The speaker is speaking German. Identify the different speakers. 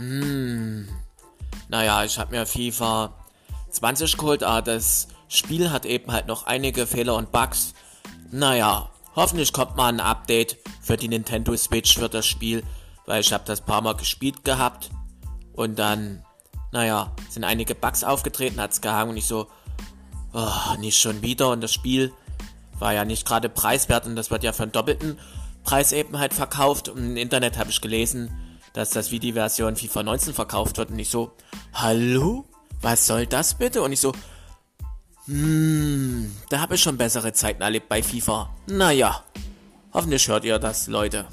Speaker 1: Hm. Naja, ich habe mir FIFA 20 geholt, aber das Spiel hat eben halt noch einige Fehler und Bugs. Naja, hoffentlich kommt mal ein Update für die Nintendo Switch für das Spiel, weil ich habe das paar Mal gespielt gehabt und dann, naja, sind einige Bugs aufgetreten, hat's gehangen und ich so, oh, nicht schon wieder und das Spiel war ja nicht gerade preiswert und das wird ja für einen doppelten Preis eben halt verkauft und im Internet habe ich gelesen, dass das wie die Version FIFA 19 verkauft wird und ich so, hallo? Was soll das bitte? Und ich so, hm, da habe ich schon bessere Zeiten erlebt bei FIFA. Naja, hoffentlich hört ihr das, Leute.